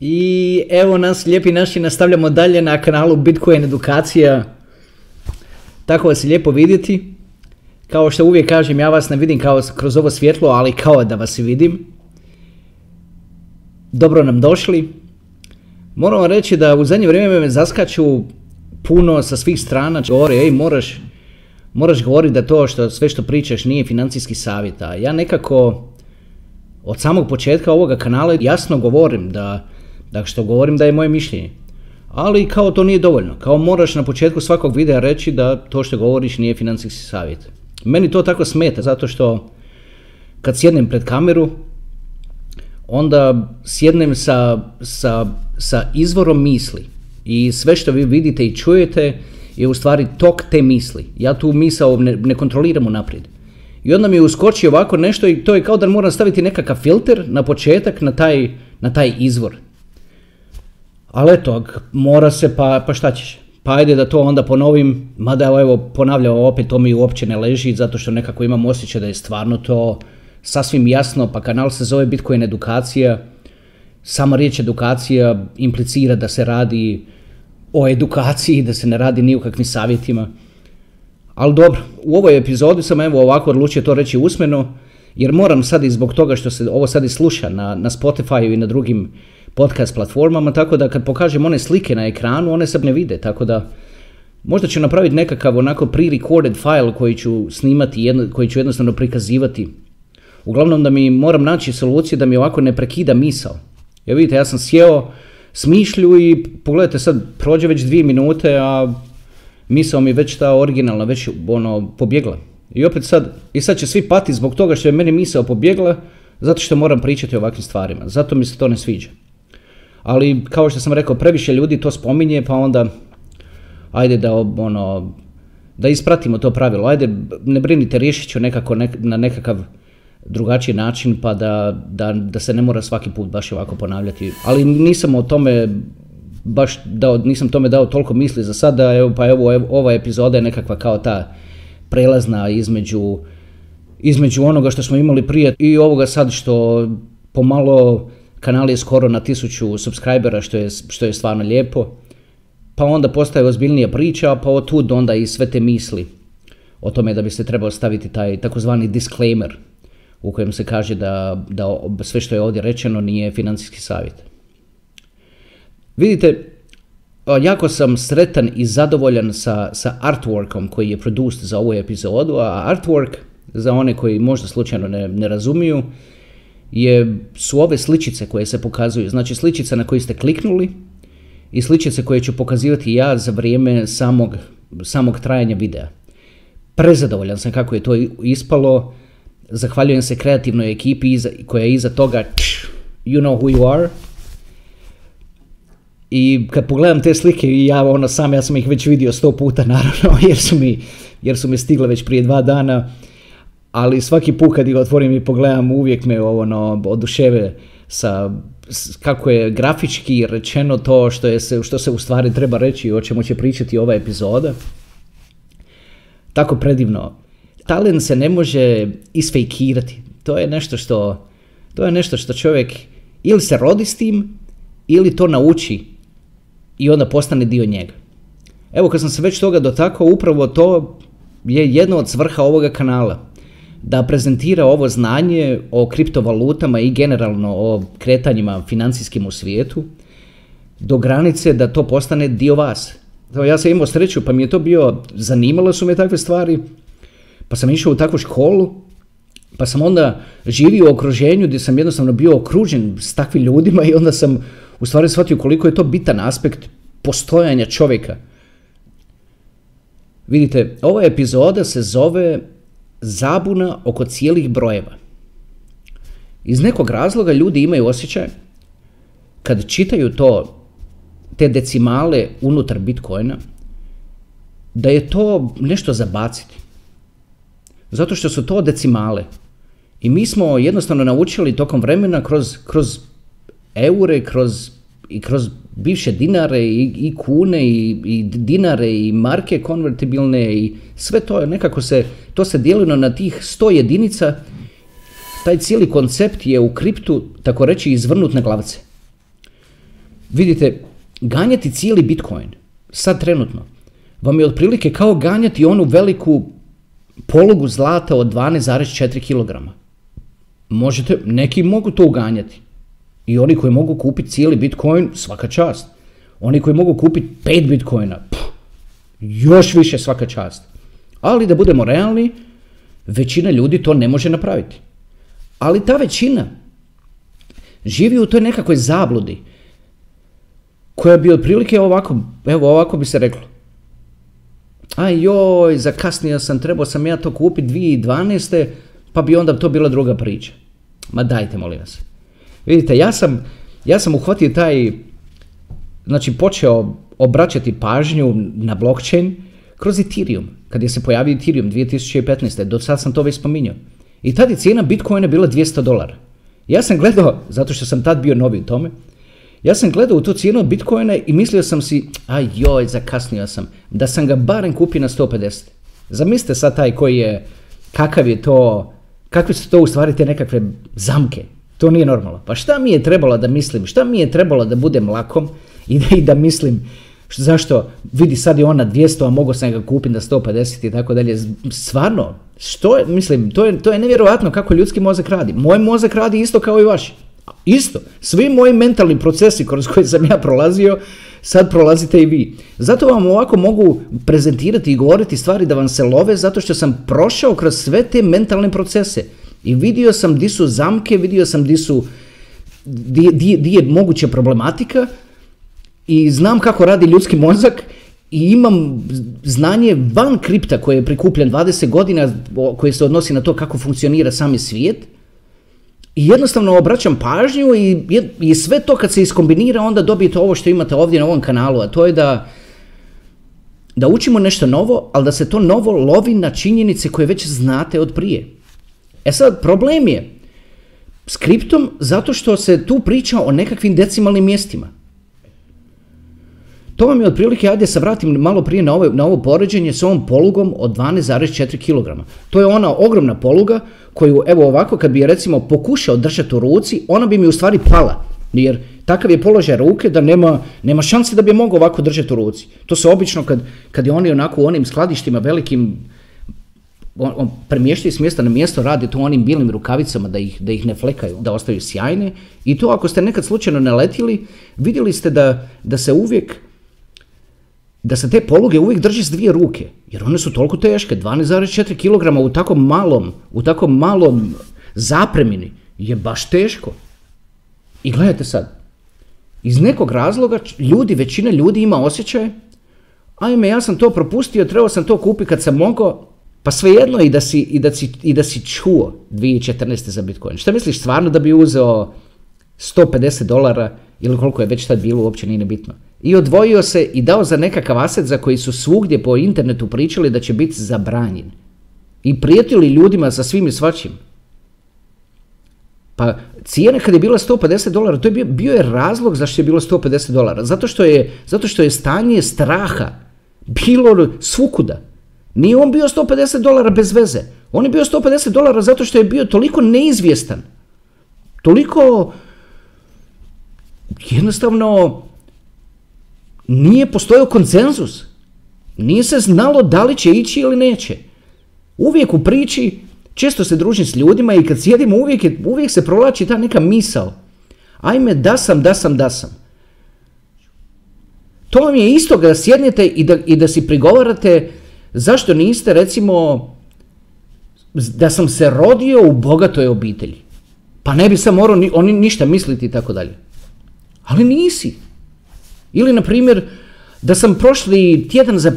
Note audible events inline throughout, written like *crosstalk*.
I evo nas, lijepi naši, nastavljamo dalje na kanalu Bitcoin edukacija. Tako vas je lijepo vidjeti. Kao što uvijek kažem, ja vas ne vidim kao kroz ovo svjetlo, ali kao da vas vidim. Dobro nam došli. Moram vam reći da u zadnje vrijeme me zaskaču puno sa svih strana. Govore, ej, moraš, moraš govoriti da to što sve što pričaš nije financijski savjet. A ja nekako od samog početka ovoga kanala jasno govorim da Dakle, što govorim da je moje mišljenje. Ali kao to nije dovoljno. Kao moraš na početku svakog videa reći da to što govoriš nije financijski savjet. Meni to tako smeta zato što kad sjednem pred kameru, onda sjednem sa, sa, sa izvorom misli. I sve što vi vidite i čujete je u stvari tok te misli. Ja tu misao ne, ne kontroliram unaprijed. I onda mi uskoči ovako nešto i to je kao da moram staviti nekakav filter na početak na taj, na taj izvor. Ali eto, mora se, pa, pa šta ćeš? Pa ajde da to onda ponovim, mada evo ponavljam opet, to mi uopće ne leži, zato što nekako imam osjećaj da je stvarno to sasvim jasno, pa kanal se zove Bitcoin edukacija, sama riječ edukacija implicira da se radi o edukaciji, da se ne radi ni o kakvim savjetima. Ali dobro, u ovoj epizodi sam evo ovako odlučio to reći usmeno, jer moram sad i zbog toga što se ovo sad i sluša na, na Spotify i na drugim podcast platformama, tako da kad pokažem one slike na ekranu, one se ne vide, tako da možda ću napraviti nekakav onako pre-recorded file koji ću snimati, jedno, koji ću jednostavno prikazivati. Uglavnom da mi moram naći soluciju da mi ovako ne prekida misao. Ja vidite, ja sam sjeo, smišlju i pogledajte sad, prođe već dvije minute, a misao mi već ta originalna, već ono, pobjegla. I opet sad, i sad će svi pati zbog toga što je meni misao pobjegla, zato što moram pričati o ovakvim stvarima. Zato mi se to ne sviđa. Ali kao što sam rekao, previše ljudi to spominje, pa onda ajde da ono da ispratimo to pravilo. Ajde, ne brinite, riješit ću nekako na nekakav drugačiji način pa da, da, da, se ne mora svaki put baš ovako ponavljati. Ali nisam o tome baš dao, nisam tome dao toliko misli za sada, evo, pa evo ova epizoda je nekakva kao ta prelazna između, između onoga što smo imali prije i ovoga sad što pomalo kanal je skoro na tisuću subscribera što je, što je stvarno lijepo. Pa onda postaje ozbiljnija priča, pa od tud onda i sve te misli o tome da bi se trebao staviti taj takozvani disclaimer u kojem se kaže da, da sve što je ovdje rečeno nije financijski savjet. Vidite, jako sam sretan i zadovoljan sa, sa artworkom koji je produced za ovu epizodu, a artwork, za one koji možda slučajno ne, ne razumiju, je, su ove sličice koje se pokazuju. Znači sličica na koju ste kliknuli i sličice koje ću pokazivati ja za vrijeme samog, samog trajanja videa. Prezadovoljan sam kako je to ispalo. Zahvaljujem se kreativnoj ekipi iza, koja je iza toga you know who you are. I kad pogledam te slike ja ono sam, ja sam ih već vidio sto puta *laughs* naravno jer su mi, jer su mi stigle već prije dva dana ali svaki put kad ih otvorim i pogledam uvijek me ono, oduševe sa kako je grafički rečeno to što, je se, što se u stvari treba reći o čemu će pričati ova epizoda. Tako predivno. Talent se ne može isfejkirati. To je nešto što, to je nešto što čovjek ili se rodi s tim ili to nauči i onda postane dio njega. Evo kad sam se već toga dotakao, upravo to je jedno od svrha ovoga kanala da prezentira ovo znanje o kriptovalutama i generalno o kretanjima financijskim u svijetu do granice da to postane dio vas. Ja sam imao sreću pa mi je to bio, zanimalo su me takve stvari, pa sam išao u takvu školu, pa sam onda živio u okruženju gdje sam jednostavno bio okružen s takvim ljudima i onda sam u stvari shvatio koliko je to bitan aspekt postojanja čovjeka. Vidite, ova epizoda se zove zabuna oko cijelih brojeva. Iz nekog razloga ljudi imaju osjećaj kad čitaju to, te decimale unutar Bitcoina, da je to nešto zabaciti. Zato što su to decimale. I mi smo jednostavno naučili tokom vremena kroz, kroz eure, kroz, i kroz bivše dinare i, i kune i, i, dinare i marke konvertibilne i sve to nekako se, to se dijelilo na tih 100 jedinica, taj cijeli koncept je u kriptu, tako reći, izvrnut na glavce. vidite, ganjati cijeli Bitcoin, sad trenutno, vam je otprilike kao ganjati onu veliku polugu zlata od 12,4 kg. Možete, neki mogu to uganjati. I oni koji mogu kupiti cijeli Bitcoin, svaka čast. Oni koji mogu kupiti 5 Bitcoina, još više svaka čast. Ali da budemo realni, većina ljudi to ne može napraviti. Ali ta većina živi u toj nekakvoj zabludi koja bi otprilike ovako, evo ovako bi se reklo. Aj joj, zakasnio sam, trebao sam ja to kupiti 2012. pa bi onda to bila druga priča. Ma dajte, molim vas. Vidite, ja sam, ja sam uhvatio taj, znači počeo obraćati pažnju na blockchain kroz Ethereum, kad je se pojavio Ethereum 2015. Do sad sam to već spominjao. I tad je cijena Bitcoina bila 200 dolara. Ja sam gledao, zato što sam tad bio novi u tome, ja sam gledao u tu cijenu Bitcoina i mislio sam si, a joj, zakasnio sam, da sam ga barem kupio na 150. Zamislite sad taj koji je, kakav je to, kakve su to u stvari te nekakve zamke. To nije normalno. Pa šta mi je trebalo da mislim, šta mi je trebalo da budem lakom *laughs* i da, i da mislim, zašto, vidi sad je on na 200, a mogu sam ga kupiti na 150 i tako dalje. Stvarno, što je, mislim, to je, to je nevjerojatno kako ljudski mozak radi. Moj mozak radi isto kao i vaš. Isto. Svi moji mentalni procesi kroz koje sam ja prolazio, sad prolazite i vi. Zato vam ovako mogu prezentirati i govoriti stvari da vam se love, zato što sam prošao kroz sve te mentalne procese. I vidio sam di su zamke, vidio sam di su, di, di, di je moguća problematika i znam kako radi ljudski mozak i imam znanje van kripta koje je prikupljen 20 godina koje se odnosi na to kako funkcionira sami svijet i jednostavno obraćam pažnju i, i sve to kad se iskombinira onda dobijete ovo što imate ovdje na ovom kanalu, a to je da da učimo nešto novo, ali da se to novo lovi na činjenice koje već znate od prije. E sad, problem je s kriptom zato što se tu priča o nekakvim decimalnim mjestima. To vam je otprilike, ajde se vratim malo prije na ovo, na ovo poređenje s ovom polugom od 12,4 kg. To je ona ogromna poluga koju, evo ovako, kad bi je recimo pokušao držati u ruci, ona bi mi u stvari pala. Jer takav je položaj ruke da nema, nema šanse da bi je mogao ovako držati u ruci. To se obično kad, kad je oni onako u onim skladištima velikim on, on premještaju s mjesta na mjesto, radi to onim bilim rukavicama da ih, da ih ne flekaju, da ostaju sjajne. I to ako ste nekad slučajno naletili, vidjeli ste da, da se uvijek da se te poluge uvijek drži s dvije ruke, jer one su toliko teške, 12,4 kg u tako malom, u tako malom zapremini je baš teško. I gledajte sad, iz nekog razloga ljudi, većina ljudi ima osjećaj, ajme ja sam to propustio, trebao sam to kupiti kad sam mogao, pa svejedno i da si, i da si, i da si čuo 2014. za Bitcoin. Šta misliš stvarno da bi uzeo 150 dolara ili koliko je već tad bilo, uopće nije nebitno i odvojio se i dao za nekakav aset za koji su svugdje po internetu pričali da će biti zabranjen. I prijetili ljudima sa svim i svačim. Pa cijena kad je bila 150 dolara, to je bio, bio je razlog zašto je bilo 150 dolara. Zato što je, zato što je stanje straha bilo svukuda. Nije on bio 150 dolara bez veze. On je bio 150 dolara zato što je bio toliko neizvjestan. Toliko jednostavno nije postojao konsenzus. Nije se znalo da li će ići ili neće. Uvijek u priči, često se družim s ljudima i kad sjedimo uvijek, uvijek se provlači ta neka misao. Ajme, da sam, da sam, da sam. To vam je isto da sjednete i da, i da si prigovarate zašto niste recimo da sam se rodio u bogatoj obitelji. Pa ne bi sam morao ni, oni ništa misliti i tako dalje. Ali nisi. Ili, na primjer, da sam prošli tjedan za,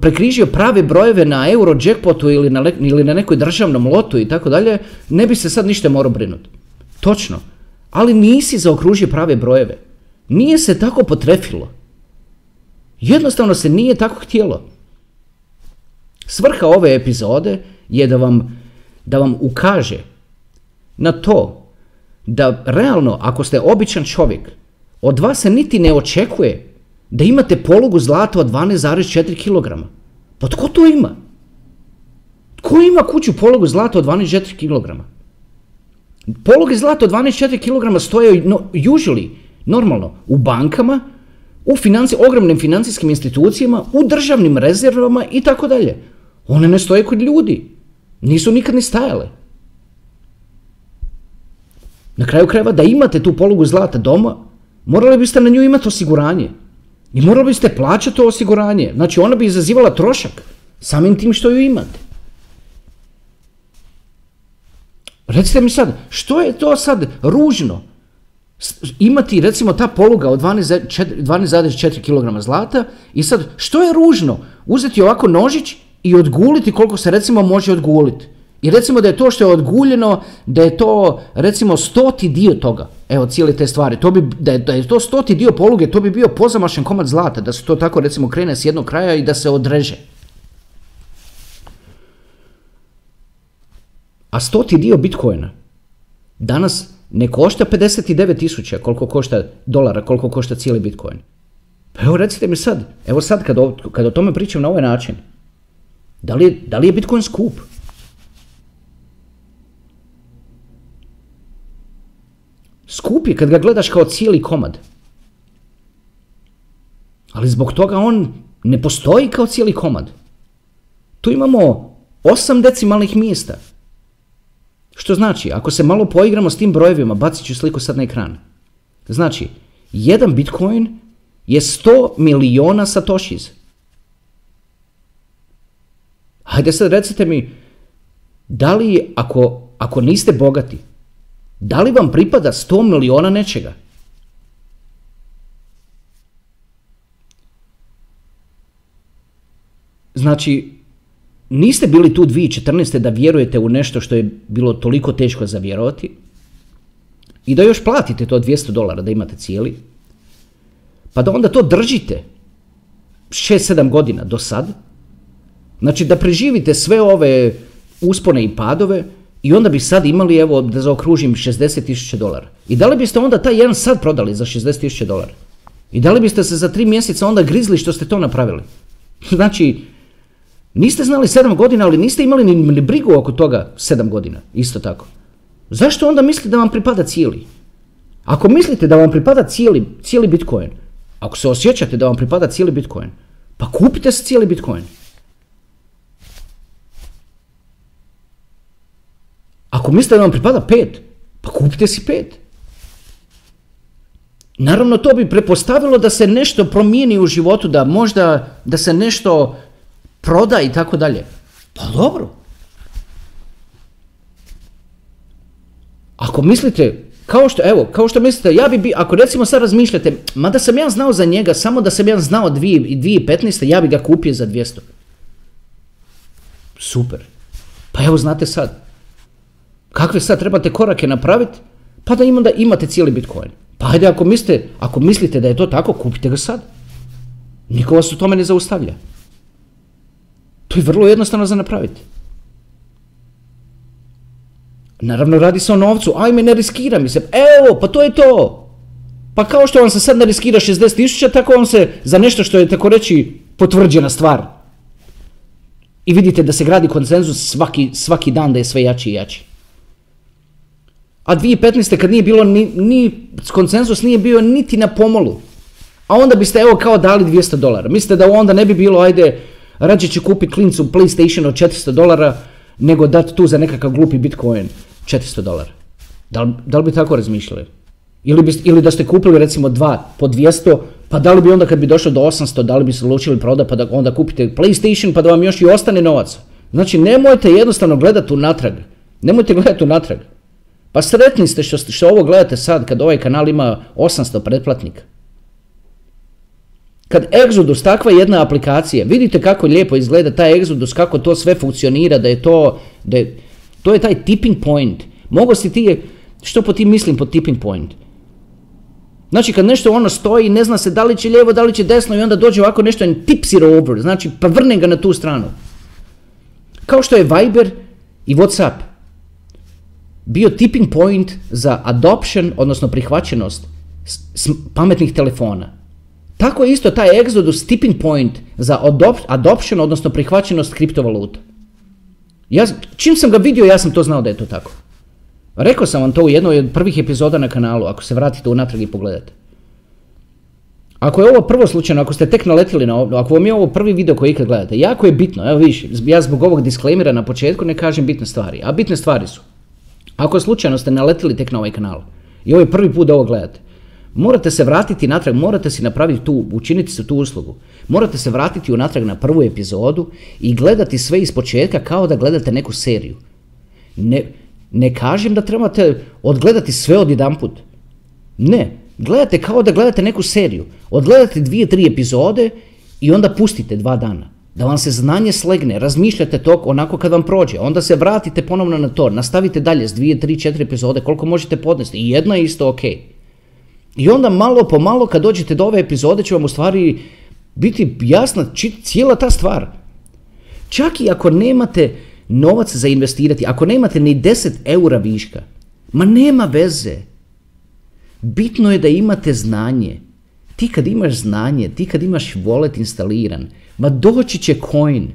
prekrižio prave brojeve na euro jackpotu ili na, ili na nekoj državnom lotu i tako dalje, ne bi se sad ništa morao brinuti. Točno. Ali nisi zaokružio prave brojeve. Nije se tako potrefilo. Jednostavno se nije tako htjelo. Svrha ove epizode je da vam, da vam ukaže na to da realno ako ste običan čovjek od vas se niti ne očekuje da imate polugu zlata od 12,4 kg. Pa tko to ima? Tko ima kuću polugu zlata od 12,4 kg? Poluge zlata od 12,4 kg stoje no, usually Normalno, u bankama, u financi, ogromnim financijskim institucijama, u državnim rezervama i tako dalje. One ne stoje kod ljudi. Nisu nikad ni stajale. Na kraju krajeva da imate tu polugu zlata doma, morali biste na nju imati osiguranje. I morali biste plaćati to osiguranje. Znači ona bi izazivala trošak samim tim što ju imate. Recite mi sad, što je to sad ružno? Imati recimo ta poluga od 12,4 kg zlata i sad što je ružno? Uzeti ovako nožić i odguliti koliko se recimo može odguliti. I recimo da je to što je odguljeno, da je to recimo stoti dio toga, evo cijele te stvari, to bi, da, je, da je to stoti dio poluge, to bi bio pozamašen komad zlata, da se to tako recimo krene s jednog kraja i da se odreže. A stoti dio bitcoina danas ne košta 59 tisuća koliko košta dolara, koliko košta cijeli bitcoin. Pa evo recite mi sad, evo sad kad o, kad o tome pričam na ovaj način, da li, da li je bitcoin skup? Skup je kad ga gledaš kao cijeli komad. Ali zbog toga on ne postoji kao cijeli komad. Tu imamo osam decimalnih mjesta. Što znači, ako se malo poigramo s tim brojevima, bacit ću sliku sad na ekran. Znači, jedan bitcoin je 100 miliona satoshis. Hajde sad recite mi, da li ako, ako niste bogati, da li vam pripada 100 miliona nečega? Znači, niste bili tu 2014. da vjerujete u nešto što je bilo toliko teško za vjerovati i da još platite to 200 dolara da imate cijeli, pa da onda to držite 6-7 godina do sad, znači da preživite sve ove uspone i padove i onda bi sad imali, evo da zaokružim, 60.000 dolara. I da li biste onda taj jedan sad prodali za 60.000 dolara? I da li biste se za tri mjeseca onda grizli što ste to napravili? *laughs* Znači, Niste znali sedam godina, ali niste imali ni, brigu oko toga sedam godina, isto tako. Zašto onda mislite da vam pripada cijeli? Ako mislite da vam pripada cijeli, cijeli Bitcoin, ako se osjećate da vam pripada cijeli Bitcoin, pa kupite se cijeli Bitcoin. Ako mislite da vam pripada pet, pa kupite si pet. Naravno, to bi prepostavilo da se nešto promijeni u životu, da možda, da se nešto proda i tako dalje. Pa dobro. Ako mislite, kao što, evo, kao što mislite, ja bi, bi ako recimo sad razmišljate, mada sam ja znao za njega, samo da sam ja znao 2015. ja bi ga kupio za 200. Super. Pa evo znate sad, kakve sad trebate korake napraviti, pa da ima da imate cijeli Bitcoin. Pa ajde ako mislite, ako mislite da je to tako, kupite ga sad. Niko vas u tome ne zaustavlja. To je vrlo jednostavno za napraviti. Naravno radi se o novcu, ajme ne riskira mi se, evo pa to je to. Pa kao što vam se sad ne riskira 60 tisuća, tako vam se za nešto što je tako reći potvrđena stvar. I vidite da se gradi konsenzus svaki, svaki dan da je sve jači i jači. A 2015. kad nije bilo ni, ni konsenzus nije bio niti na pomolu. A onda biste evo kao dali 200 dolara. Mislite da onda ne bi bilo ajde Rađe će kupiti klincu PlayStation od 400 dolara nego dati tu za nekakav glupi Bitcoin 400 dolara. Da li, da li bi tako razmišljali? Ili, bi, ili da ste kupili recimo dva po 200, pa da li bi onda kad bi došlo do 800, da li bi se odlučili proda pa da onda kupite PlayStation pa da vam još i ostane novac. Znači nemojte jednostavno gledati unatrag. Nemojte gledati unatrag. Pa sretni ste što, što ovo gledate sad kad ovaj kanal ima 800 pretplatnika. Kad Exodus, takva jedna aplikacija, vidite kako lijepo izgleda taj Exodus, kako to sve funkcionira, da je to, da je, to je taj tipping point. Mogu si ti, što po ti mislim po tipping point? Znači kad nešto ono stoji, ne zna se da li će lijevo, da li će desno i onda dođe ovako nešto and tips it over, znači pa vrne ga na tu stranu. Kao što je Viber i Whatsapp bio tipping point za adoption, odnosno prihvaćenost pametnih telefona. Tako je isto taj Exodus tipping point za adoption, odnosno prihvaćenost kriptovaluta. Ja, čim sam ga vidio, ja sam to znao da je to tako. Rekao sam vam to u jednoj od prvih epizoda na kanalu, ako se vratite unatrag i pogledate. Ako je ovo prvo slučajno, ako ste tek naletili na ovo, ako vam je ovo prvi video koji ikad gledate, jako je bitno, evo viš, ja zbog ovog disclaimera na početku ne kažem bitne stvari, a bitne stvari su, ako slučajno ste naletili tek na ovaj kanal i ovo je prvi put da ovo gledate, morate se vratiti natrag, morate si napraviti tu, učiniti se tu uslugu, morate se vratiti unatrag na prvu epizodu i gledati sve iz početka kao da gledate neku seriju. Ne, ne kažem da trebate odgledati sve odjedanput. Ne, Gledate kao da gledate neku seriju. Odgledate dvije, tri epizode i onda pustite dva dana. Da vam se znanje slegne, razmišljate to onako kad vam prođe. Onda se vratite ponovno na to, nastavite dalje s dvije, tri, četiri epizode, koliko možete podnesti. I jedna je isto ok. I onda malo po malo kad dođete do ove epizode će vam u stvari biti jasna cijela ta stvar. Čak i ako nemate novac za investirati, ako nemate ni 10 eura viška, ma nema veze. Bitno je da imate znanje. Ti kad imaš znanje, ti kad imaš wallet instaliran, ma doći će coin.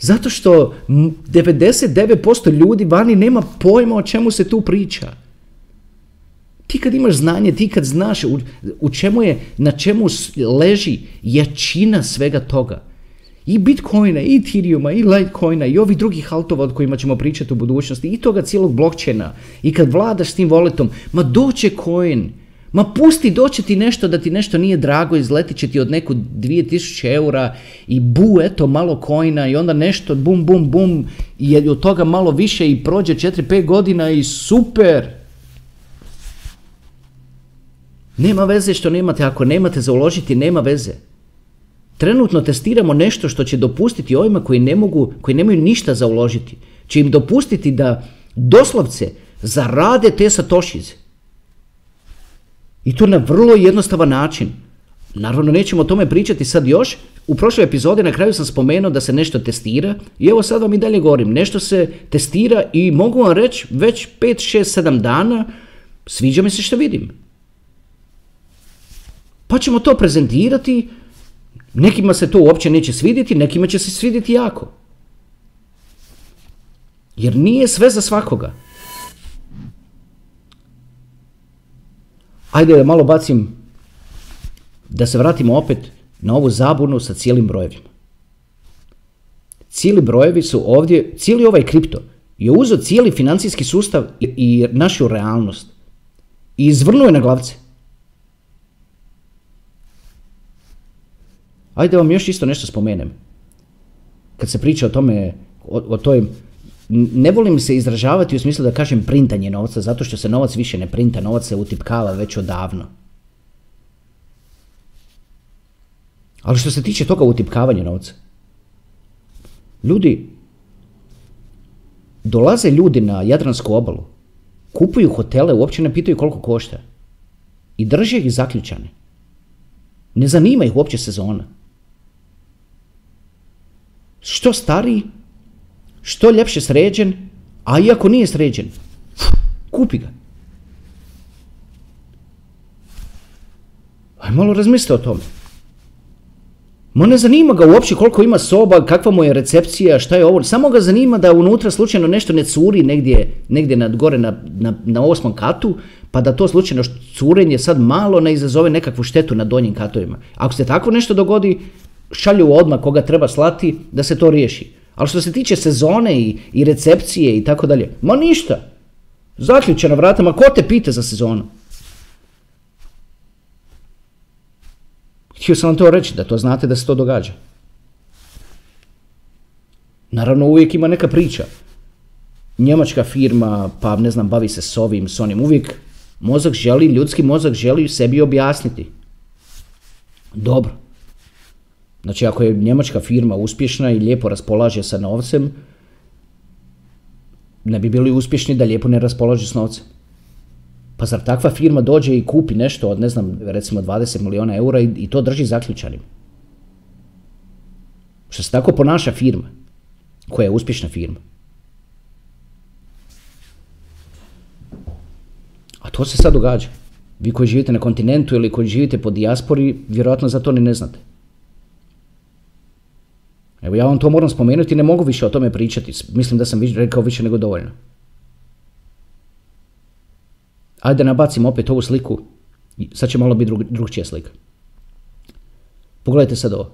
Zato što 99% ljudi vani nema pojma o čemu se tu priča. Ti kad imaš znanje, ti kad znaš u, u čemu je, na čemu leži jačina svega toga, i Bitcoina, i Ethereuma, i Litecoina, i ovih drugih altova od kojima ćemo pričati u budućnosti, i toga cijelog blockchaina, i kad vladaš s tim voletom, ma doće coin, ma pusti doće ti nešto da ti nešto nije drago, izletit će ti od neku 2000 eura i bu, eto, malo coina i onda nešto, bum, bum, bum, i od toga malo više i prođe 4-5 godina i super. Nema veze što nemate, ako nemate za uložiti, nema veze. Trenutno testiramo nešto što će dopustiti ovima koji ne mogu, koji nemaju ništa za uložiti, će im dopustiti da doslovce zarade te satošize. I to na vrlo jednostavan način. Naravno, nećemo o tome pričati sad još. U prošloj epizodi na kraju sam spomenuo da se nešto testira i evo sad vam i dalje govorim. Nešto se testira i mogu vam reći već 5, 6, 7 dana sviđa mi se što vidim. Pa ćemo to prezentirati Nekima se to uopće neće svidjeti, nekima će se svidjeti jako. Jer nije sve za svakoga. Ajde da malo bacim, da se vratimo opet na ovu zabunu sa cijelim brojevima. Cijeli brojevi su ovdje, cijeli ovaj kripto je uzeo cijeli financijski sustav i našu realnost i izvrnuo je na glavce. Ajde vam još isto nešto spomenem. Kad se priča o tome, o, o toj, ne volim se izražavati u smislu da kažem printanje novca, zato što se novac više ne printa, novac se utipkava već odavno. Ali što se tiče toga utipkavanja novca, ljudi, dolaze ljudi na Jadransku obalu, kupuju hotele, uopće ne pitaju koliko košta i drže ih zaključane. Ne zanima ih uopće sezona. Što stariji, što ljepše sređen, a iako nije sređen, kupi ga. Aj malo razmislite o tome. Ma ne zanima ga uopće koliko ima soba, kakva mu je recepcija, šta je ovo. Samo ga zanima da unutra slučajno nešto ne curi negdje, negdje nad gore na, na, na osmom katu, pa da to slučajno curenje sad malo ne izazove nekakvu štetu na donjim katovima. Ako se tako nešto dogodi, šalju odmah koga treba slati da se to riješi. Ali što se tiče sezone i, i recepcije i tako dalje, ma ništa. Zaključena vrata, ma ko te pita za sezonu? Htio sam vam to reći, da to znate da se to događa. Naravno, uvijek ima neka priča. Njemačka firma, pa ne znam, bavi se s ovim, s onim. Uvijek mozak želi, ljudski mozak želi sebi objasniti. Dobro. Znači ako je njemačka firma uspješna i lijepo raspolaže sa novcem, ne bi bili uspješni da lijepo ne raspolaže s novcem. Pa zar takva firma dođe i kupi nešto od, ne znam, recimo 20 milijuna eura i, i to drži zaključanim? Što se tako ponaša firma, koja je uspješna firma. A to se sad događa. Vi koji živite na kontinentu ili koji živite po dijaspori, vjerojatno za to ni ne znate. Evo ja vam to moram spomenuti, ne mogu više o tome pričati. Mislim da sam rekao više nego dovoljno. Ajde nabacim opet ovu sliku. Sad će malo biti drug, drugčija slika. Pogledajte sad ovo.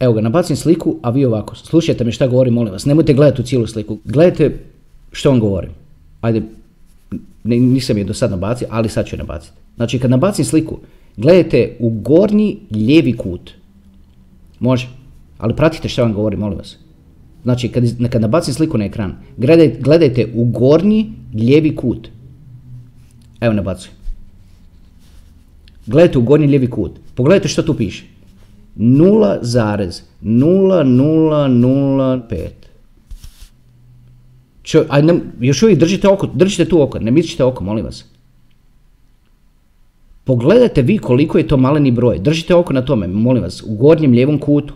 Evo ga, nabacim sliku, a vi ovako. Slušajte me šta govori, molim vas. Nemojte gledati u cijelu sliku. Gledajte što on govori. Ajde, nisam je do sad nabacio, ali sad ću je nabaciti. Znači, kad nabacim sliku, gledajte u gornji lijevi kut. Može, ali pratite što vam govori, molim vas. Znači, kad, kad nabacim sliku na ekran, gledajte, gledajte u gornji lijevi kut. Evo nabacujem. Gledajte u gornji lijevi kut. Pogledajte što tu piše. 0,0005. Čo, aj ne, još uvijek držite oko, držite tu oko, ne mislite oko, molim vas. Pogledajte vi koliko je to maleni broj. Držite oko na tome, molim vas, u gornjem lijevom kutu.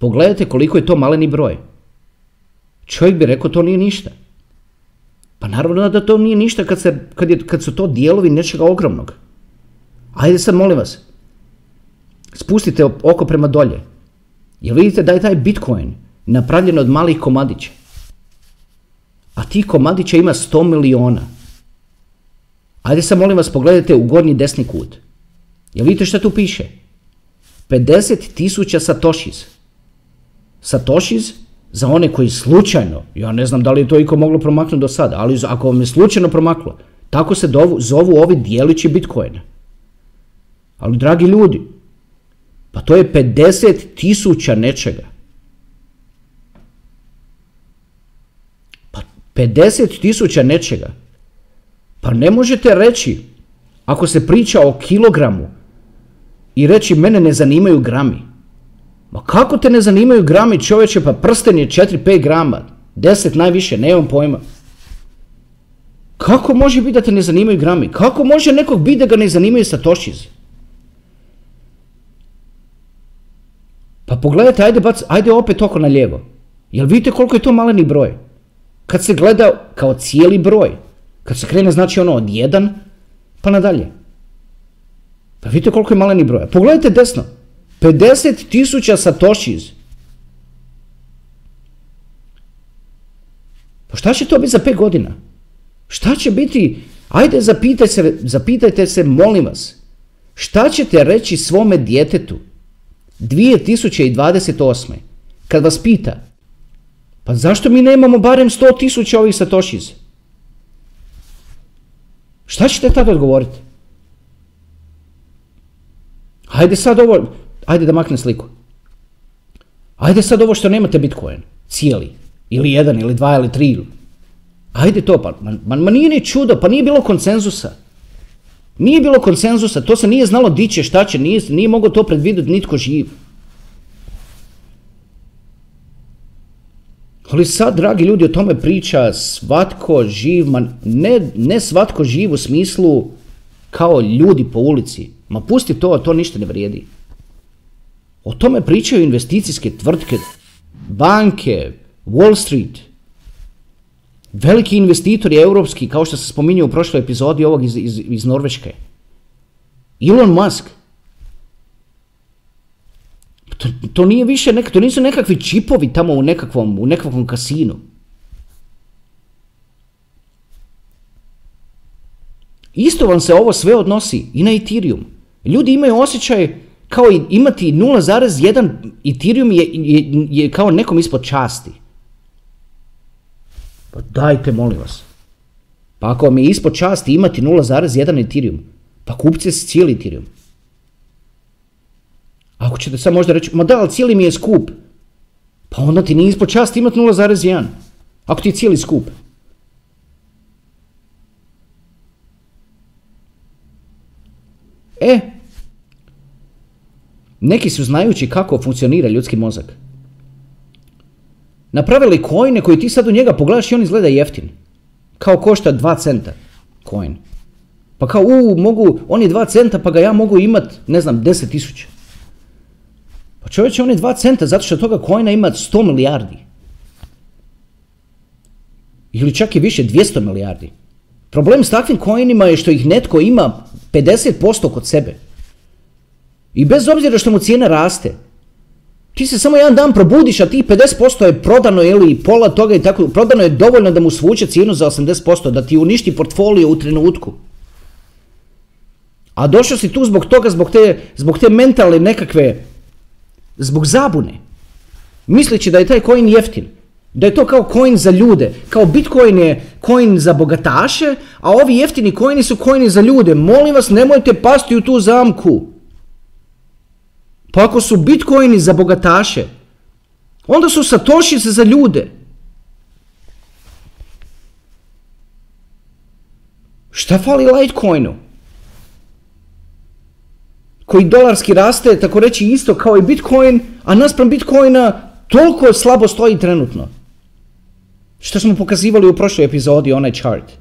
Pogledajte koliko je to maleni broj. Čovjek bi rekao to nije ništa. Pa naravno da to nije ništa kad, se, kad, je, kad su to dijelovi nečega ogromnog. Ajde sad molim vas, spustite oko prema dolje. Jel vidite da je taj Bitcoin napravljen od malih komadića? A tih komadića ima 100 miliona. Ajde sad molim vas pogledajte u gornji desni kut. Jel vidite što tu piše? 50 tisuća satoshis. Satoshis za one koji slučajno, ja ne znam da li je to iko moglo promaknuti do sada, ali ako vam je slučajno promaklo, tako se dovu, zovu ovi dijelići Bitcoina. Ali dragi ljudi, pa to je 50 tisuća nečega. Pa 50 tisuća nečega. Pa ne možete reći, ako se priča o kilogramu, i reći mene ne zanimaju grami. Ma kako te ne zanimaju grami čovječe, pa prsten je 4-5 grama, 10 najviše, nemam pojma. Kako može biti da te ne zanimaju grami? Kako može nekog biti da ga ne zanimaju satošizi? Pa pogledajte, ajde, bac, ajde opet oko na lijevo. Jel vidite koliko je to maleni broj? Kad se gleda kao cijeli broj, kad se krene znači ono od 1 pa nadalje. Pa vidite koliko je maleni broj. Pogledajte desno. 50 tisuća satoshis. Pa šta će to biti za 5 godina? Šta će biti? Ajde zapitajte se, zapitajte se, molim vas. Šta ćete reći svome djetetu 2028. kad vas pita pa zašto mi nemamo barem 100 tisuća ovih satoshis? Šta ćete tada odgovoriti? Hajde sad ovo, ajde da makne sliku. Ajde sad ovo što nemate Bitcoin, cijeli, ili jedan, ili dva, ili tri. Ajde to, pa ma, ma nije ni čudo, pa nije bilo konsenzusa. Nije bilo konsenzusa, to se nije znalo di će, šta će, nije, nije mogao to predvidjeti nitko živ. Ali sad, dragi ljudi, o tome priča svatko živ, ma ne, ne svatko živ u smislu kao ljudi po ulici. Ma pusti to, to ništa ne vrijedi. O tome pričaju investicijske tvrtke, banke, Wall Street, veliki investitori europski, kao što se spominje u prošloj epizodi ovog iz, iz, iz Norveške. Elon Musk. To, to nije više, nek, to nisu nekakvi čipovi tamo u nekakvom, u nekakvom kasinu. Isto vam se ovo sve odnosi i na Ethereum. Ljudi imaju osjećaj kao imati 0,1 Ethereum je, je, je kao nekom ispod časti. Pa dajte, molim vas. Pa ako vam je ispod časti imati 0,1 Ethereum, pa kupite se cijeli Ethereum. Ako ćete sad možda reći, ma da, ali cijeli mi je skup. Pa onda ti nije ispod časti imati 0,1. Ako ti je cijeli skup. E, neki su znajući kako funkcionira ljudski mozak. Napravili kojne koji ti sad u njega pogledaš i on izgleda jeftin. Kao košta 2 centa coin. Pa kao, u, mogu, on je 2 centa pa ga ja mogu imat, ne znam, 10 tisuća. Pa čovječe, on je 2 centa zato što toga coina ima 100 milijardi. Ili čak i više, 200 milijardi. Problem s takvim coinima je što ih netko ima 50% kod sebe. I bez obzira što mu cijena raste, ti se samo jedan dan probudiš, a ti 50% je prodano ili pola toga i tako, prodano je dovoljno da mu svuče cijenu za 80%, da ti uništi portfolio u trenutku. A došao si tu zbog toga, zbog te, zbog te mentalne nekakve, zbog zabune. Misleći da je taj coin jeftin. Da je to kao coin za ljude. Kao Bitcoin je coin za bogataše, a ovi jeftini coini su coini za ljude. Molim vas, nemojte pasti u tu zamku. Pa ako su Bitcoini za bogataše, onda su satošice za ljude. Šta fali Litecoinu? Koji dolarski raste, tako reći isto kao i Bitcoin, a naspram Bitcoina toliko slabo stoji trenutno. Što smo pokazivali u prošloj epizodi, onaj chart.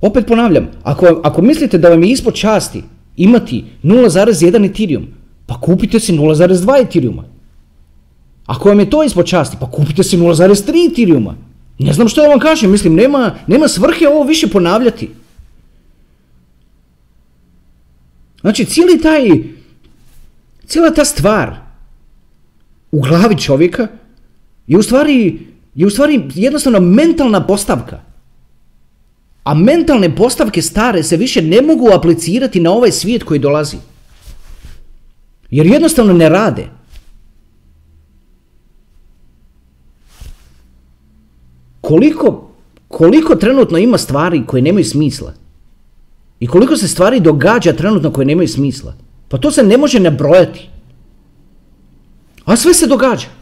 Opet ponavljam, ako, ako mislite da vam je ispod časti imati 0,1 Ethereum, pa kupite si 0,2 Ethereuma. Ako vam je to ispod časti, pa kupite si 0,3 Ethereuma. Ne znam što da vam kažem, mislim, nema, nema svrhe ovo više ponavljati. Znači, cijeli taj, cijela ta stvar u glavi čovjeka je u stvari, je u stvari jednostavno mentalna postavka. A mentalne postavke stare se više ne mogu aplicirati na ovaj svijet koji dolazi. Jer jednostavno ne rade. Koliko, koliko trenutno ima stvari koje nemaju smisla? I koliko se stvari događa trenutno koje nemaju smisla? Pa to se ne može nabrojati. A sve se događa.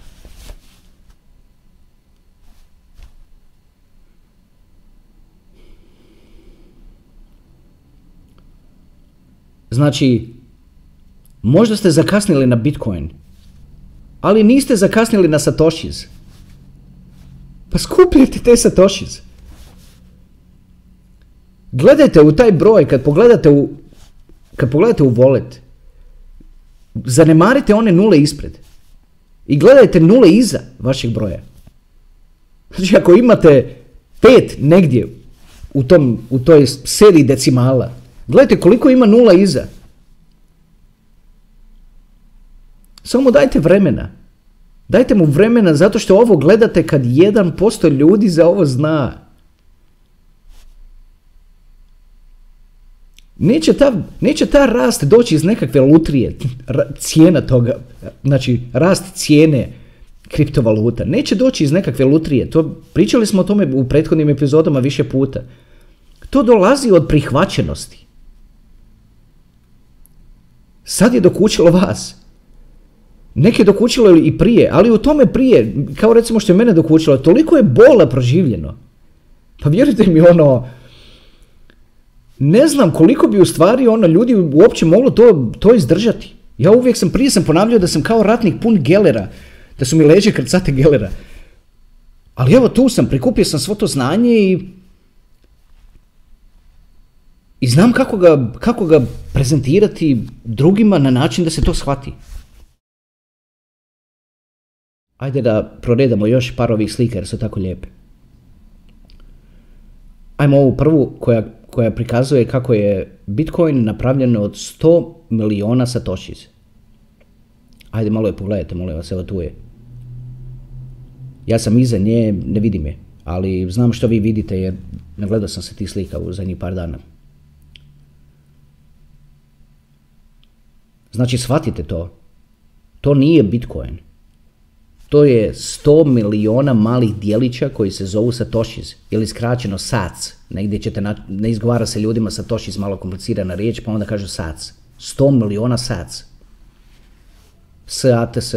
Znači, možda ste zakasnili na Bitcoin, ali niste zakasnili na Satoshis. Pa skupljajte te Satoshis. Gledajte u taj broj, kad pogledate u, kad pogledate u wallet, zanemarite one nule ispred. I gledajte nule iza vašeg broja. Znači ako imate pet negdje u, tom, u toj seriji decimala, gledajte koliko ima nula iza. Samo dajte vremena. Dajte mu vremena zato što ovo gledate kad 1% ljudi za ovo zna. Neće ta, neće ta rast doći iz nekakve lutrije, cijena toga, znači rast cijene kriptovaluta. Neće doći iz nekakve lutrije, to, pričali smo o tome u prethodnim epizodama više puta. To dolazi od prihvaćenosti. Sad je dokučilo vas. Neke dokučilo i prije, ali u tome prije, kao recimo što je mene dokučilo, toliko je bola proživljeno. Pa vjerujte mi ono, ne znam koliko bi u stvari ono ljudi uopće moglo to, to izdržati. Ja uvijek sam, prije sam ponavljao da sam kao ratnik pun gelera, da su mi leđe krcate gelera. Ali evo tu sam, prikupio sam svo to znanje i i znam kako ga, kako ga prezentirati drugima na način da se to shvati. Ajde da proredamo još par ovih slika jer su tako lijepe. Ajmo ovu prvu koja koja prikazuje kako je Bitcoin napravljen od 100 miliona satoshis. Ajde malo je pogledajte, molim vas, evo tu je. Ja sam iza nje, ne vidim je, ali znam što vi vidite jer nagledao sam se tih slika u zadnjih par dana. Znači shvatite to. To nije Bitcoin. To je 100 miliona malih dijelića koji se zovu Satoshis ili skraćeno SAC. Negdje ćete, na, ne izgovara se ljudima Satoshis malo komplicirana riječ pa onda kažu SAC. 100 miliona SAC. SATS.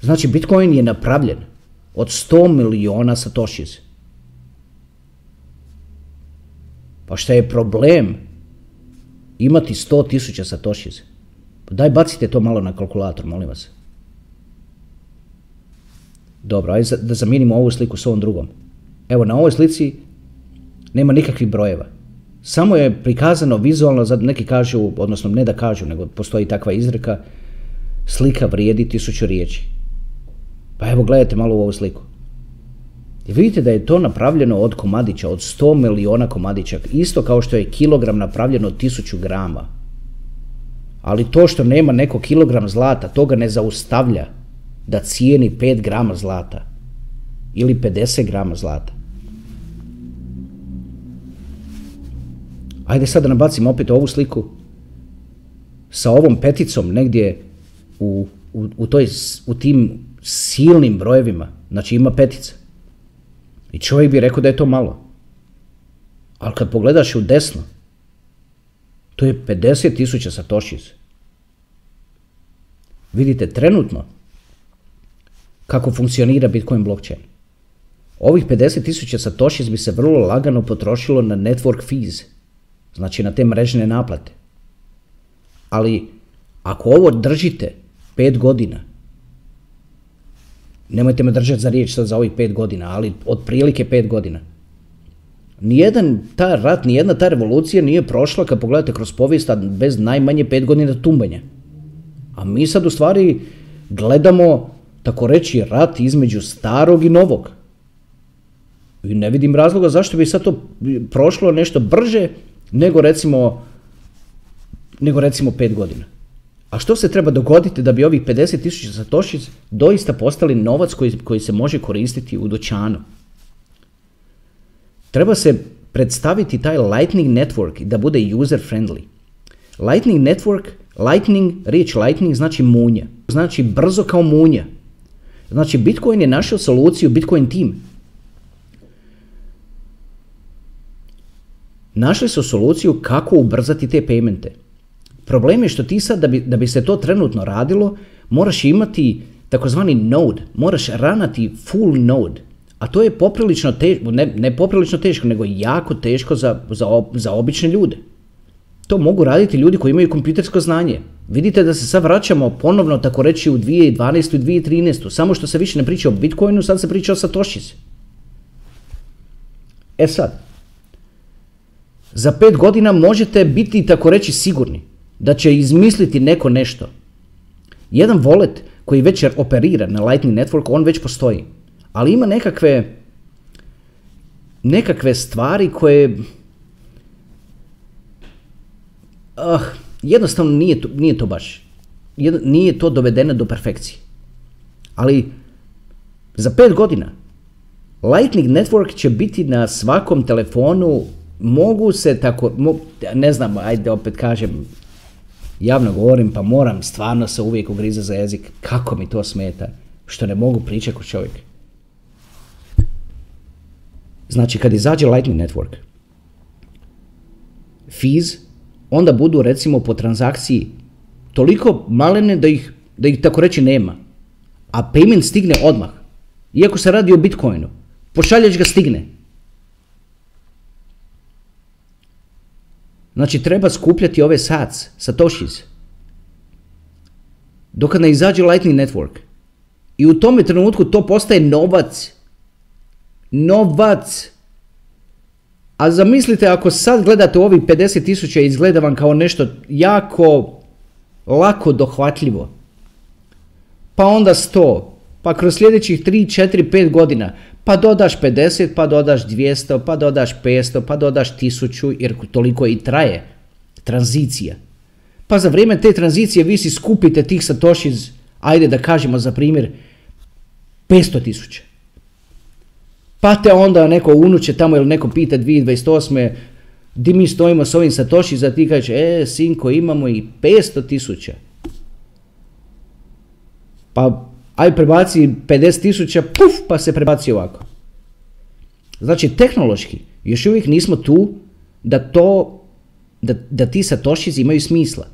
Znači Bitcoin je napravljen od 100 miliona Satoshis. Pa šta je problem imati 100 tisuća Satoshis? Daj bacite to malo na kalkulator, molim vas. Dobro, ajde da zamijenimo ovu sliku s ovom drugom. Evo, na ovoj slici nema nikakvih brojeva. Samo je prikazano vizualno, neki kažu, odnosno ne da kažu, nego postoji takva izreka, slika vrijedi tisuću riječi. Pa evo, gledajte malo u ovu sliku. Vidite da je to napravljeno od komadića, od 100 miliona komadića, isto kao što je kilogram napravljeno od tisuću grama. Ali to što nema neko kilogram zlata, to ga ne zaustavlja da cijeni 5 grama zlata ili 50 grama zlata. Ajde sad da nabacimo opet ovu sliku sa ovom peticom negdje u, u, u, u tim silnim brojevima. Znači ima petica. I čovjek bi rekao da je to malo. Ali kad pogledaš u desno, to je 50 tisuća satoshis. Vidite trenutno kako funkcionira Bitcoin blockchain. Ovih 50 tisuća satoshis bi se vrlo lagano potrošilo na network fees, znači na te mrežne naplate. Ali ako ovo držite 5 godina, nemojte me držati za riječ sad za ovih 5 godina, ali otprilike 5 godina, Nijedan ta rat, nijedna ta revolucija nije prošla, kad pogledate kroz povijest, bez najmanje 5 godina tumbanja. A mi sad u stvari gledamo, tako reći, rat između starog i novog. I ne vidim razloga zašto bi sad to prošlo nešto brže nego recimo nego recimo 5 godina. A što se treba dogoditi da bi ovih 50.000 satošic doista postali novac koji, koji se može koristiti u dućanu? Treba se predstaviti taj Lightning Network da bude user friendly. Lightning Network, Lightning, riječ Lightning znači munja. Znači brzo kao munja. Znači Bitcoin je našao soluciju Bitcoin Team. Našli su soluciju kako ubrzati te paymente. Problem je što ti sad da bi, da bi se to trenutno radilo, moraš imati takozvani node, moraš ranati full node. A to je poprilično teško, ne, ne poprilično teško, nego jako teško za, za, za obične ljude. To mogu raditi ljudi koji imaju kompjutersko znanje. Vidite da se sad vraćamo ponovno, tako reći, u 2012. i 2013. Samo što se više ne priča o Bitcoinu, sad se priča o Satoshis. E sad, za pet godina možete biti, tako reći, sigurni da će izmisliti neko nešto. Jedan wallet koji već operira na Lightning Network, on već postoji. Ali ima nekakve nekakve stvari koje uh, jednostavno nije to, nije to baš nije to dovedeno do perfekcije. Ali za pet godina Lightning Network će biti na svakom telefonu mogu se tako, ne znam, ajde opet kažem, javno govorim pa moram stvarno se uvijek ugriza za jezik, kako mi to smeta, što ne mogu pričati kod čovjek. Znači kad izađe Lightning Network, fees onda budu recimo po transakciji toliko malene da ih, da ih tako reći nema. A payment stigne odmah. Iako se radi o Bitcoinu. Pošaljeć ga stigne. Znači treba skupljati ove sats, satoshis. Dok ne izađe Lightning Network. I u tome trenutku to postaje novac novac. A zamislite ako sad gledate ovih 50 tisuća izgleda vam kao nešto jako lako dohvatljivo. Pa onda 100, pa kroz sljedećih 3, 4, 5 godina, pa dodaš 50, pa dodaš 200, pa dodaš 500, pa dodaš 1000, jer toliko i traje tranzicija. Pa za vrijeme te tranzicije vi si skupite tih satoshis, ajde da kažemo za primjer, 500 tisuća. Pa te onda neko unuče tamo ili neko pita 2028. di mi stojimo s ovim Satoshi, za ti kaže, e, sinko, imamo i 500 tisuća. Pa, aj prebaci 50 tisuća, puf, pa se prebaci ovako. Znači, tehnološki, još uvijek nismo tu da to, da, da ti Satoshis imaju smisla.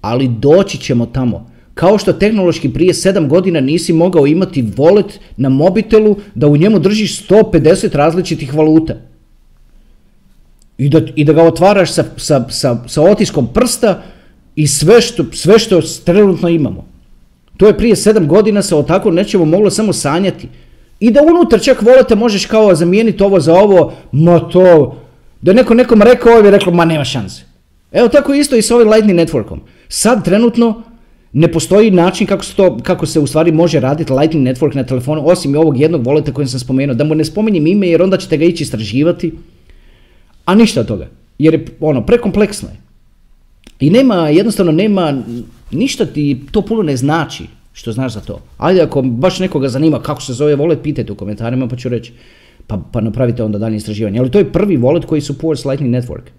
Ali doći ćemo tamo. Kao što tehnološki prije 7 godina nisi mogao imati wallet na mobitelu da u njemu držiš 150 različitih valuta. I da, i da ga otvaraš sa, sa, sa, sa otiskom prsta i sve što, sve što trenutno imamo. To je prije 7 godina se o tako nečemu moglo samo sanjati. I da unutar čak volete možeš kao zamijeniti ovo za ovo, ma to, da neko nekom rekao, ovo je rekao, ma nema šanse. Evo tako isto i s ovim Lightning Networkom. Sad trenutno ne postoji način kako se, to, kako se u stvari može raditi Lightning Network na telefonu, osim ovog jednog voleta koji sam spomenuo. Da mu ne spominjem ime jer onda ćete ga ići istraživati, a ništa od toga. Jer je ono, prekompleksno je. I nema, jednostavno nema, ništa ti to puno ne znači što znaš za to. Ajde ako baš nekoga zanima kako se zove volet, pitajte u komentarima pa ću reći. Pa, pa napravite onda dalje istraživanje. Ali to je prvi volet koji supports Lightning Network.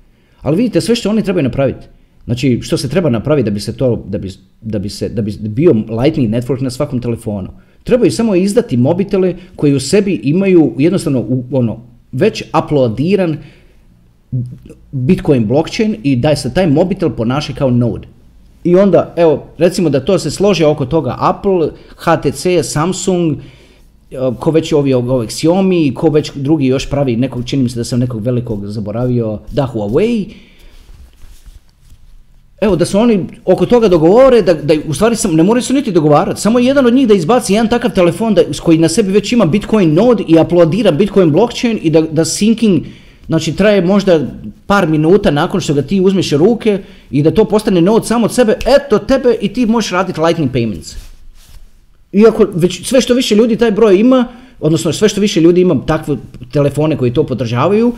Ali vidite, sve što oni trebaju napraviti, znači što se treba napraviti da bi se to, da bi, da bi, se, da bi bio Lightning Network na svakom telefonu. Trebaju samo izdati mobitele koji u sebi imaju jednostavno ono, već uploadiran Bitcoin blockchain i da se taj mobitel ponaša kao node. I onda, evo, recimo da to se složi oko toga Apple, HTC, Samsung, eh, ko već ovi ovaj Xiaomi, ko već drugi još pravi nekog, čini mi se da sam nekog velikog zaboravio, da Huawei, Evo, da se oni oko toga dogovore, da, da u stvari sam, ne moraju se niti dogovarati, samo jedan od njih da izbaci jedan takav telefon da, koji na sebi već ima Bitcoin node i uploadira Bitcoin blockchain i da, da syncing Znači traje možda par minuta nakon što ga ti uzmeš ruke i da to postane node samo od sebe, eto tebe i ti možeš raditi lightning payments. Iako već sve što više ljudi taj broj ima, odnosno sve što više ljudi ima takve telefone koji to podržavaju,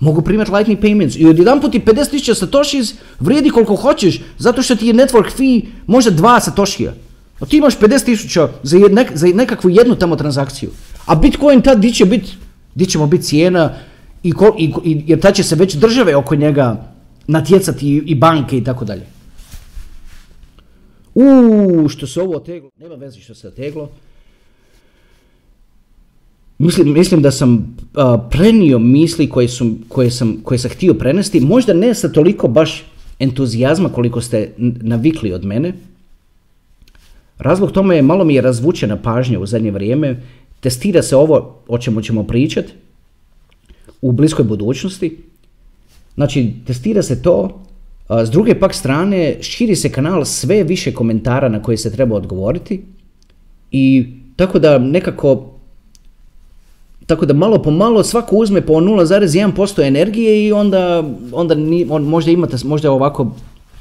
mogu primati lightning payments. I odjedan put ti 50.000 satoshis vrijedi koliko hoćeš, zato što ti je network fee možda dva satoshija. A ti imaš 50.000 za, za nekakvu jednu tamo transakciju. A Bitcoin tad di će biti, di ćemo biti cijena, i, i, jer tad će se već države oko njega natjecati i, i banke i tako dalje. Uuu, što se ovo oteglo, nema veze što se oteglo. Mislim, mislim da sam prenio misli koje, su, koje, sam, koje sam htio prenesti, možda ne sa toliko baš entuzijazma koliko ste navikli od mene. Razlog tome je malo mi je razvučena pažnja u zadnje vrijeme. Testira se ovo o čemu ćemo pričati u bliskoj budućnosti. Znači, testira se to, s druge pak strane, širi se kanal sve više komentara na koje se treba odgovoriti i tako da nekako tako da malo po malo svako uzme po 0,1% energije i onda, onda ni, on, možda imate, možda ovako,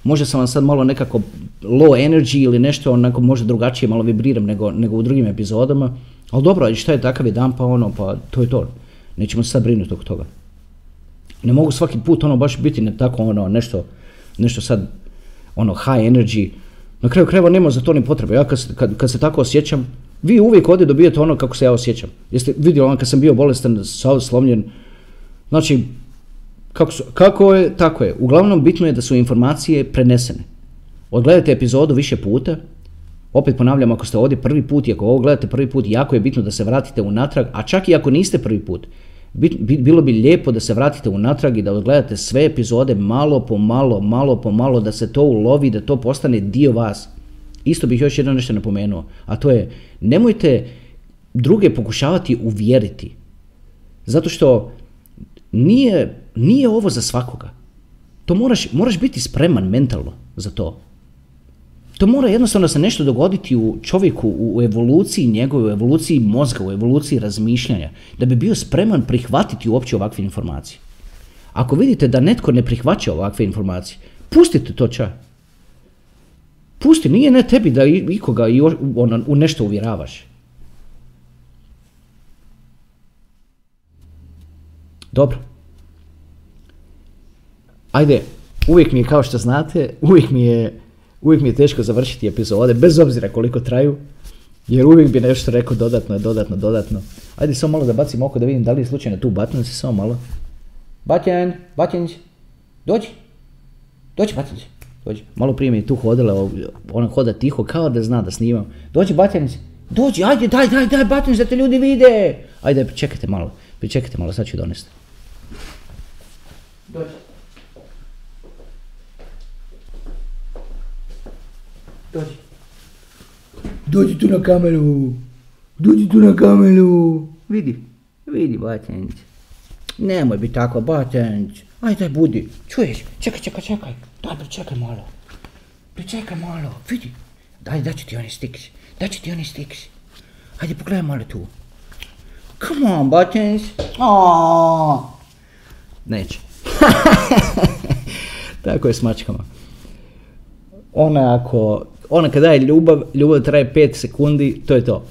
možda sam vam sad malo nekako low energy ili nešto onako možda drugačije malo vibriram nego, nego u drugim epizodama. Ali dobro, šta je takav je dan pa ono, pa to je to. Nećemo se sad brinuti oko toga. Ne mogu svaki put ono baš biti ne tako ono nešto, nešto sad ono high energy. Na kraju krajeva nema za to ni potrebe. Ja kad, kad, kad se tako osjećam, vi uvijek ovdje dobijete ono kako se ja osjećam. Jeste vidjeli ono kad sam bio bolestan, sav slomljen. Znači, kako, su, kako je, tako je. Uglavnom bitno je da su informacije prenesene. Odgledajte epizodu više puta, opet ponavljam, ako ste ovdje prvi put i ako ovo gledate prvi put, jako je bitno da se vratite unatrag, a čak i ako niste prvi put, bilo bi lijepo da se vratite unatrag i da odgledate sve epizode malo po malo, malo po malo, da se to ulovi, da to postane dio vas. Isto bih još jedno nešto napomenuo, a to je nemojte druge pokušavati uvjeriti. Zato što nije, nije ovo za svakoga. To moraš, moraš biti spreman mentalno za to. To mora jednostavno se nešto dogoditi u čovjeku, u evoluciji njegove, u evoluciji mozga, u evoluciji razmišljanja, da bi bio spreman prihvatiti uopće ovakve informacije. Ako vidite da netko ne prihvaća ovakve informacije, pustite to ča. Pusti, nije ne tebi da ikoga ono, u nešto uvjeravaš. Dobro. Ajde, uvijek mi je kao što znate, uvijek mi je uvijek mi je teško završiti epizode, bez obzira koliko traju, jer uvijek bi nešto rekao dodatno, dodatno, dodatno. Ajde samo malo da bacim oko da vidim da li je slučajno tu Batman, samo malo. Batjan, Batjanić, dođi, dođi Batjanić, dođi. Malo prije mi je tu hodala, ona hoda tiho kao da zna da snimam. Dođi Batjanić, dođi, ajde, daj, daj, daj Batjanić da te ljudi vide. Ajde, čekajte malo, pričekajte malo, sad ću donesti. Dođi. Dođi. Dođi tu na kameru. Dođi tu na kameru. Vidi. Vidi, Batenić. Nemoj biti tako, Batenić. Ajde, daj budi. Čuješ? Čekaj, čekaj, čekaj. Daj, pričekaj malo. Pričekaj malo. Vidi. Daj, daću ti oni stiks. Daću ti oni stiks. Ajde, pogledaj malo tu. Come on, Batenić. Neće. *laughs* Tako je s mačkama. Ona ako ona kad daje ljubav, ljubav traje 5 sekundi, to je to.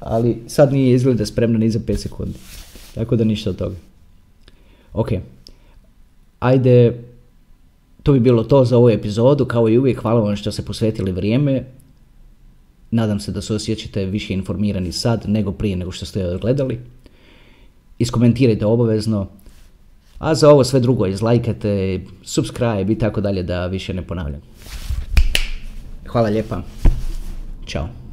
Ali sad nije izgleda spremna ni za 5 sekundi. Tako da ništa od toga. Ok. Ajde, to bi bilo to za ovu epizodu. Kao i uvijek, hvala vam što ste posvetili vrijeme. Nadam se da se osjećate više informirani sad nego prije nego što ste gledali. Iskomentirajte obavezno. A za ovo sve drugo izlajkajte, subscribe i tako dalje da više ne ponavljam. Hvala lijepa. Ćao.